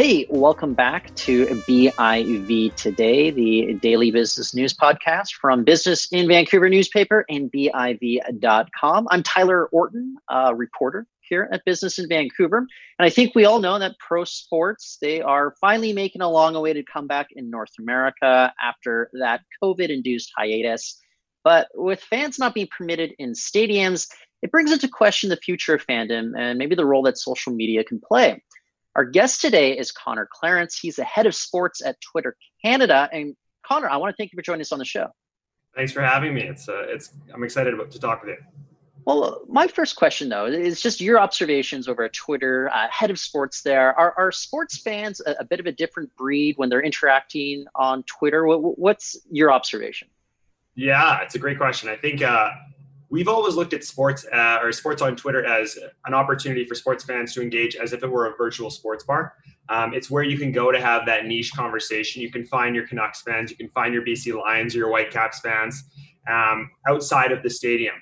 Hey, welcome back to BIV Today, the daily business news podcast from Business in Vancouver newspaper and BIV.com. I'm Tyler Orton, a reporter here at Business in Vancouver. And I think we all know that pro sports, they are finally making a long awaited comeback in North America after that COVID induced hiatus. But with fans not being permitted in stadiums, it brings into question the future of fandom and maybe the role that social media can play. Our guest today is Connor Clarence. He's the head of sports at Twitter Canada. And Connor, I want to thank you for joining us on the show. Thanks for having me. It's uh, it's I'm excited about, to talk with you. Well, my first question though is just your observations over at Twitter, uh, head of sports there. Are, are sports fans a, a, bit of a different breed when they're interacting on Twitter? What, what's your observation? Yeah, it's a great question. I think uh, we've always looked at sports uh, or sports on Twitter as an opportunity for sports fans to engage as if it were a virtual sports bar. Um, it's where you can go to have that niche conversation. You can find your Canucks fans, you can find your BC Lions or your Whitecaps fans um, outside of the stadium.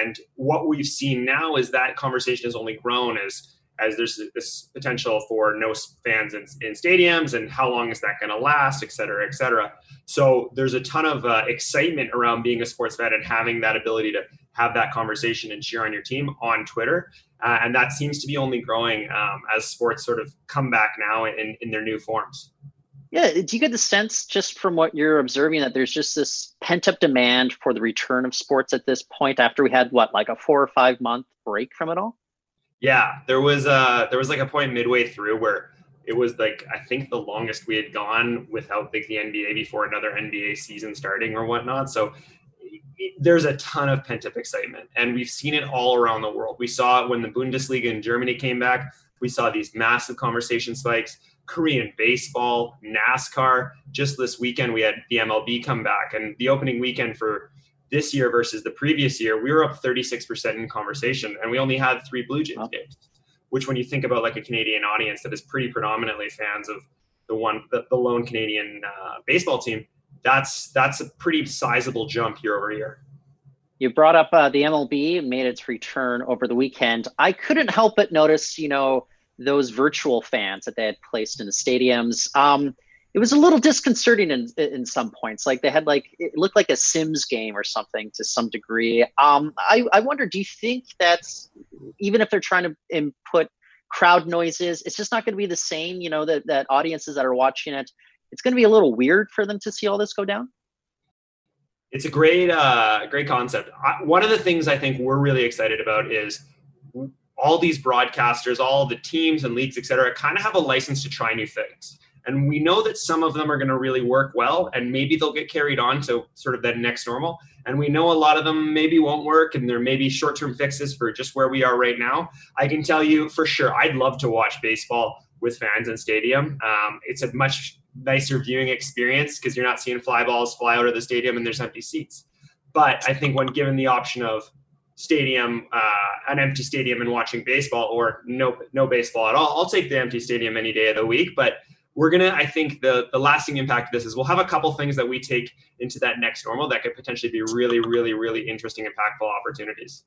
And what we've seen now is that conversation has only grown as as there's this potential for no fans in, in stadiums and how long is that going to last, et cetera, et cetera. So there's a ton of uh, excitement around being a sports fan and having that ability to have that conversation and cheer on your team on Twitter. Uh, and that seems to be only growing um, as sports sort of come back now in, in their new forms. Yeah, do you get the sense just from what you're observing that there's just this pent up demand for the return of sports at this point after we had what like a four or five month break from it all? Yeah, there was uh there was like a point midway through where it was like I think the longest we had gone without like the NBA before another NBA season starting or whatnot. So it, there's a ton of pent up excitement, and we've seen it all around the world. We saw it when the Bundesliga in Germany came back. We saw these massive conversation spikes. Korean baseball, NASCAR. Just this weekend, we had the MLB come back, and the opening weekend for this year versus the previous year, we were up 36% in conversation, and we only had three Blue Jays games. Which, when you think about like a Canadian audience that is pretty predominantly fans of the one, the, the lone Canadian uh, baseball team, that's that's a pretty sizable jump year over year. You brought up uh, the MLB made its return over the weekend. I couldn't help but notice, you know, those virtual fans that they had placed in the stadiums. Um, it was a little disconcerting in in some points. Like they had like it looked like a Sims game or something to some degree. Um, I I wonder, do you think that's even if they're trying to input crowd noises, it's just not going to be the same. You know that that audiences that are watching it, it's going to be a little weird for them to see all this go down. It's a great uh, great concept. I, one of the things I think we're really excited about is all these broadcasters, all the teams and leagues, et cetera, kind of have a license to try new things. And we know that some of them are going to really work well, and maybe they'll get carried on to sort of that next normal. And we know a lot of them maybe won't work, and there may be short term fixes for just where we are right now. I can tell you for sure, I'd love to watch baseball with fans in stadium. Um, it's a much nicer viewing experience because you're not seeing fly balls fly out of the stadium and there's empty seats. But I think when given the option of stadium, uh, an empty stadium, and watching baseball, or no no baseball at all, I'll take the empty stadium any day of the week. But we're gonna i think the the lasting impact of this is we'll have a couple things that we take into that next normal that could potentially be really really really interesting impactful opportunities.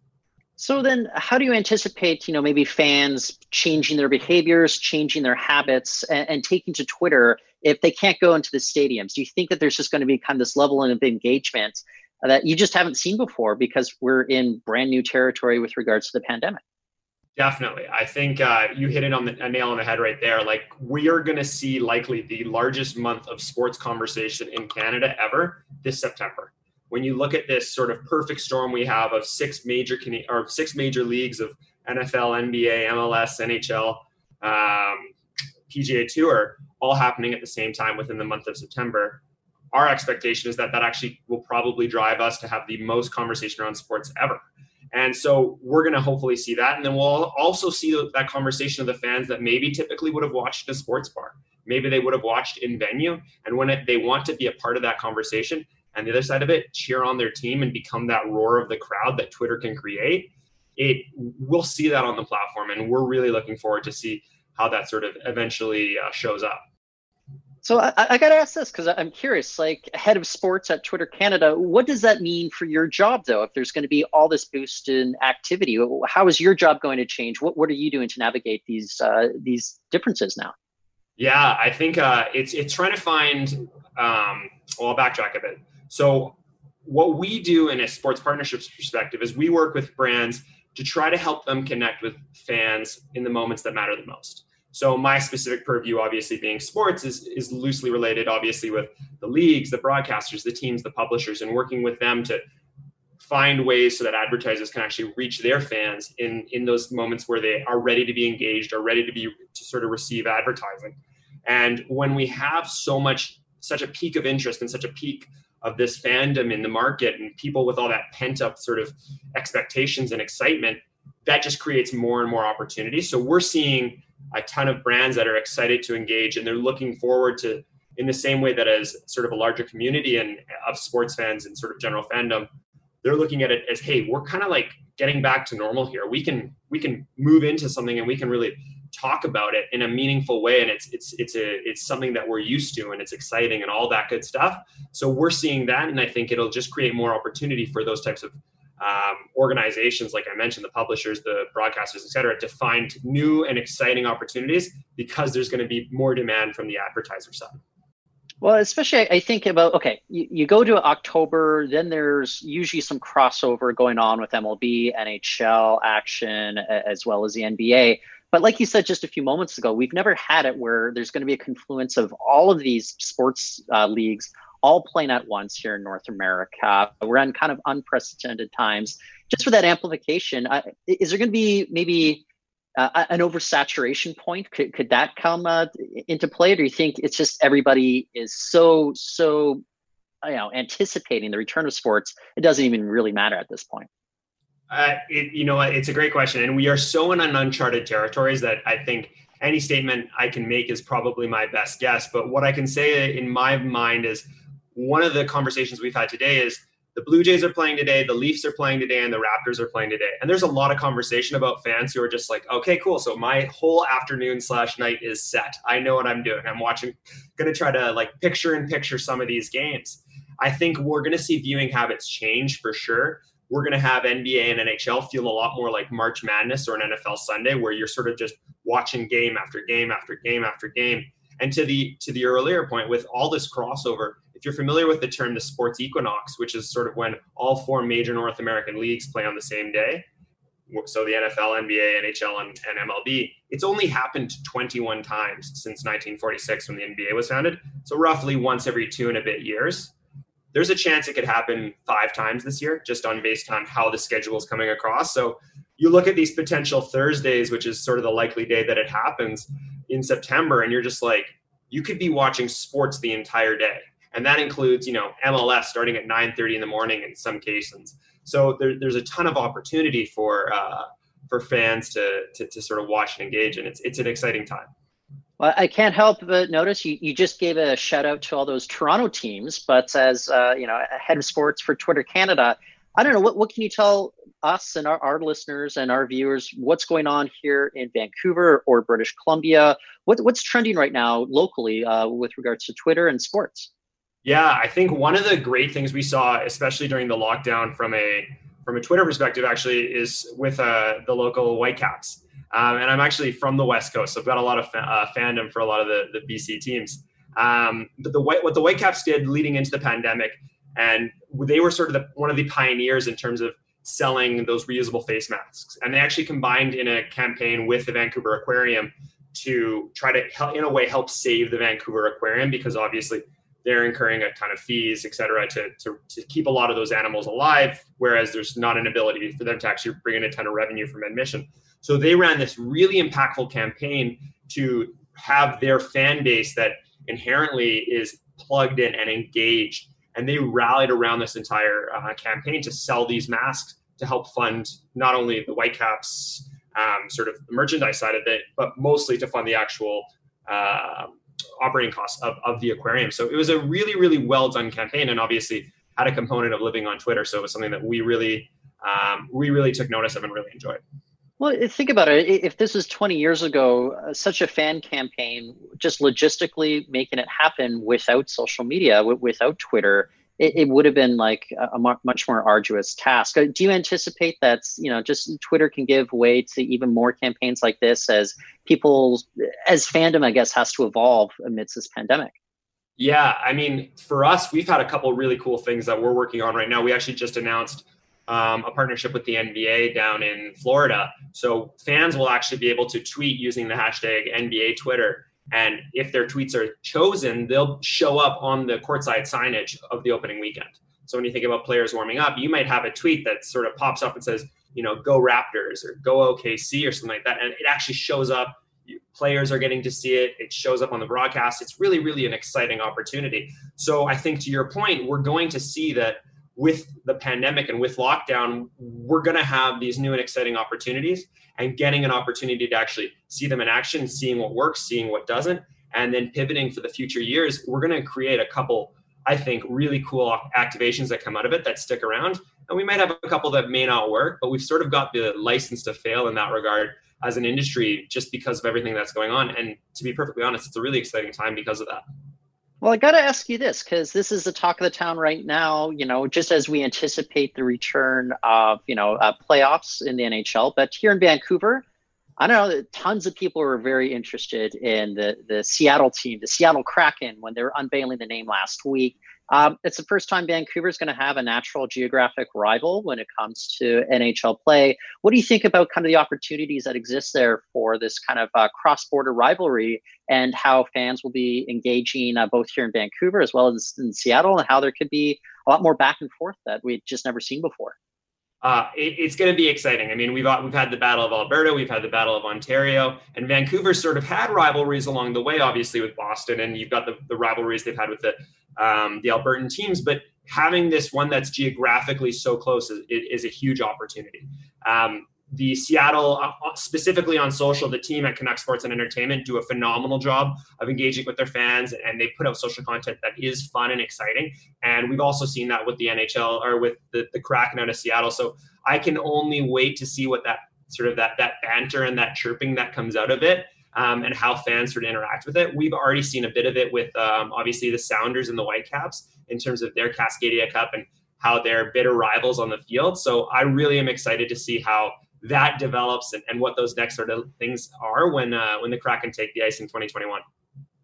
So then how do you anticipate you know maybe fans changing their behaviors changing their habits and, and taking to twitter if they can't go into the stadiums? Do you think that there's just going to be kind of this level of engagement that you just haven't seen before because we're in brand new territory with regards to the pandemic Definitely. I think uh, you hit it on the, a nail on the head right there. Like, we are going to see likely the largest month of sports conversation in Canada ever this September. When you look at this sort of perfect storm we have of six major can or six major leagues of NFL, NBA, MLS, NHL, um, PGA Tour, all happening at the same time within the month of September, our expectation is that that actually will probably drive us to have the most conversation around sports ever. And so we're going to hopefully see that. And then we'll also see that conversation of the fans that maybe typically would have watched a sports bar. Maybe they would have watched in venue. And when it, they want to be a part of that conversation, and the other side of it, cheer on their team and become that roar of the crowd that Twitter can create, it we'll see that on the platform. And we're really looking forward to see how that sort of eventually uh, shows up. So I, I got to ask this because I'm curious. Like head of sports at Twitter Canada, what does that mean for your job, though? If there's going to be all this boost in activity, how is your job going to change? What What are you doing to navigate these uh, these differences now? Yeah, I think uh, it's it's trying to find. Um, well, I'll backtrack a bit. So what we do in a sports partnerships perspective is we work with brands to try to help them connect with fans in the moments that matter the most. So my specific purview, obviously being sports, is is loosely related, obviously, with the leagues, the broadcasters, the teams, the publishers, and working with them to find ways so that advertisers can actually reach their fans in in those moments where they are ready to be engaged, are ready to be to sort of receive advertising. And when we have so much, such a peak of interest and such a peak of this fandom in the market, and people with all that pent up sort of expectations and excitement, that just creates more and more opportunities. So we're seeing a ton of brands that are excited to engage and they're looking forward to in the same way that as sort of a larger community and of sports fans and sort of general fandom they're looking at it as hey we're kind of like getting back to normal here. We can we can move into something and we can really talk about it in a meaningful way. And it's it's it's a it's something that we're used to and it's exciting and all that good stuff. So we're seeing that. And i think it'll just create more opportunity for those types of um, organizations, like I mentioned, the publishers, the broadcasters, et cetera, to find new and exciting opportunities because there's going to be more demand from the advertiser side. Well, especially I think about okay, you, you, go to October, then there's usually some crossover going on with MLB, NHL action, as well as the NBA. But like you said just a few moments ago, we've never had it where there's going to be a confluence of all of these sports uh, leagues all playing at once here in North America. We're in kind of unprecedented times. Just for that amplification, uh, is there going to be maybe uh, an oversaturation point? Could, could that come uh, into play? Or do you think it's just everybody is so, so, you know, anticipating the return of sports? It doesn't even really matter at this point. Uh, it, you know, it's a great question, and we are so in uncharted territories that I think any statement I can make is probably my best guess. But what I can say in my mind is one of the conversations we've had today is the Blue Jays are playing today, the Leafs are playing today, and the Raptors are playing today. And there's a lot of conversation about fans who are just like, okay, cool. So my whole afternoon slash night is set. I know what I'm doing. I'm watching, gonna try to like picture in picture some of these games. I think we're gonna see viewing habits change for sure. We're gonna have NBA and NHL feel a lot more like March Madness or an NFL Sunday, where you're sort of just watching game after game after game after game. And to the to the earlier point, with all this crossover, you're familiar with the term the sports equinox, which is sort of when all four major North American leagues play on the same day, so the NFL, NBA, NHL, and, and, MLB, it's only happened 21 times since 1946 when the NBA was founded. So roughly once every two and a bit years. There's a chance it could happen five times this year, just on based on how the schedule is coming across. So you look at these potential Thursdays, which is sort of the likely day that it happens in September, and you're just like, you could be watching sports the entire day and that includes you know MLS starting at 9:30 in the morning in some cases. So there, there's a ton of opportunity for uh, for fans to, to, to sort of watch and engage, and it's it's an exciting time. Well, I can't help but notice you, you just gave a shout out to all those Toronto teams, but as uh, you know, head of sports for Twitter Canada, I don't know what what can you tell us and our, our listeners and our viewers what's going on here in Vancouver or British Columbia? What, what's trending right now locally uh, with regards to Twitter and sports? Yeah, I think one of the great things we saw, especially during the lockdown, from a from a Twitter perspective, actually, is with uh, the local Whitecaps. Um, and I'm actually from the West Coast, so I've got a lot of fa- uh, fandom for a lot of the, the BC teams. Um, but the what the Whitecaps did leading into the pandemic, and they were sort of the, one of the pioneers in terms of selling those reusable face masks. And they actually combined in a campaign with the Vancouver Aquarium to try to, help, in a way, help save the Vancouver Aquarium because obviously they're incurring a ton of fees, et cetera, to, to, to keep a lot of those animals alive, whereas there's not an ability for them to actually bring in a ton of revenue from admission. So they ran this really impactful campaign to have their fan base that inherently is plugged in and engaged. And they rallied around this entire uh, campaign to sell these masks to help fund not only the Whitecaps um, sort of merchandise side of it, but mostly to fund the actual uh, operating costs of, of the aquarium. So it was a really, really well done campaign, and obviously had a component of living on Twitter. So it was something that we really, um, we really took notice of and really enjoyed. Well, think about it. If this was 20 years ago, uh, such a fan campaign, just logistically making it happen without social media, without Twitter, it, it, would have been like a, a much more arduous task. Uh, do you anticipate that you know just Twitter can give way to even more campaigns like this as people, as fandom, I guess, has to evolve amidst this pandemic? Yeah, I mean, for us, we've had a couple really cool things that we're working on right now. We actually just announced um, a partnership with the NBA down in Florida. So fans will actually be able to tweet using the hashtag NBA Twitter. And if their tweets are chosen, they'll show up on the courtside signage of the opening weekend. So when you think about players warming up, you might have a tweet that sort of pops up and says, you know, go Raptors or go OKC or something like that. And it actually shows up. Players are getting to see it. It shows up on the broadcast. It's really, really an exciting opportunity. So I think to your point, we're going to see that with the pandemic and with lockdown, we're going to have these new and exciting opportunities and getting an opportunity to actually see them in action, seeing what works, seeing what doesn't, and then pivoting for the future years. We're going to create a couple, I think, really cool activations that come out of it that stick around. And we might have a couple that may not work, but we've sort of got the license to fail in that regard as an industry just because of everything that's going on. And to be perfectly honest, it's a really exciting time because of that. Well, I got to ask you this because this is the talk of the town right now. You know, just as we anticipate the return of you know uh, playoffs in the NHL, but here in Vancouver, I don't know. Tons of people were very interested in the the Seattle team, the Seattle Kraken, when they were unveiling the name last week. Um, it's the first time Vancouver is going to have a natural geographic rival when it comes to NHL play. What do you think about kind of the opportunities that exist there for this kind of uh, cross-border rivalry and how fans will be engaging uh, both here in Vancouver as well as in Seattle, and how there could be a lot more back and forth that we've just never seen before? Uh, it, it's going to be exciting. I mean, we've we've had the Battle of Alberta, we've had the Battle of Ontario, and Vancouver sort of had rivalries along the way, obviously with Boston, and you've got the, the rivalries they've had with the um, the Albertan teams. But having this one that's geographically so close is, is a huge opportunity. Um, the Seattle, uh, uh, specifically on social, the team at Canuck Sports and Entertainment do a phenomenal job of engaging with their fans, and they put out social content that is fun and exciting. And we've also seen that with the NHL or with the, the Kraken out of Seattle. So I can only wait to see what that sort of that that banter and that chirping that comes out of it. Um, and how fans sort of interact with it. We've already seen a bit of it with um, obviously the Sounders and the Whitecaps in terms of their Cascadia Cup and how they're bitter rivals on the field. So I really am excited to see how that develops and, and what those next sort of things are when uh, when the Kraken take the ice in 2021.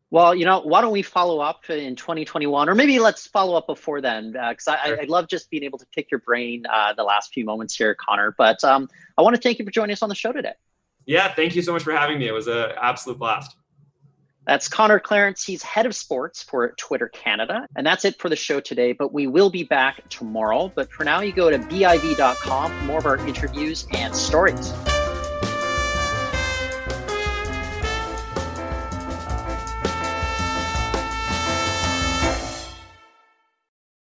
Well, you know, why don't we follow up in 2021, or maybe let's follow up before then, because uh, I, I, love just being able to pick your brain uh, the last few moments here, Connor. But um, I want to thank you for joining us on the show today. Yeah, thank you so much for having me. It was an absolute blast. That's Connor Clarence. He's head of sports for Twitter Canada. And that's it for the show today, but we will be back tomorrow. But for now, you go to BIV.com for more of our interviews and stories.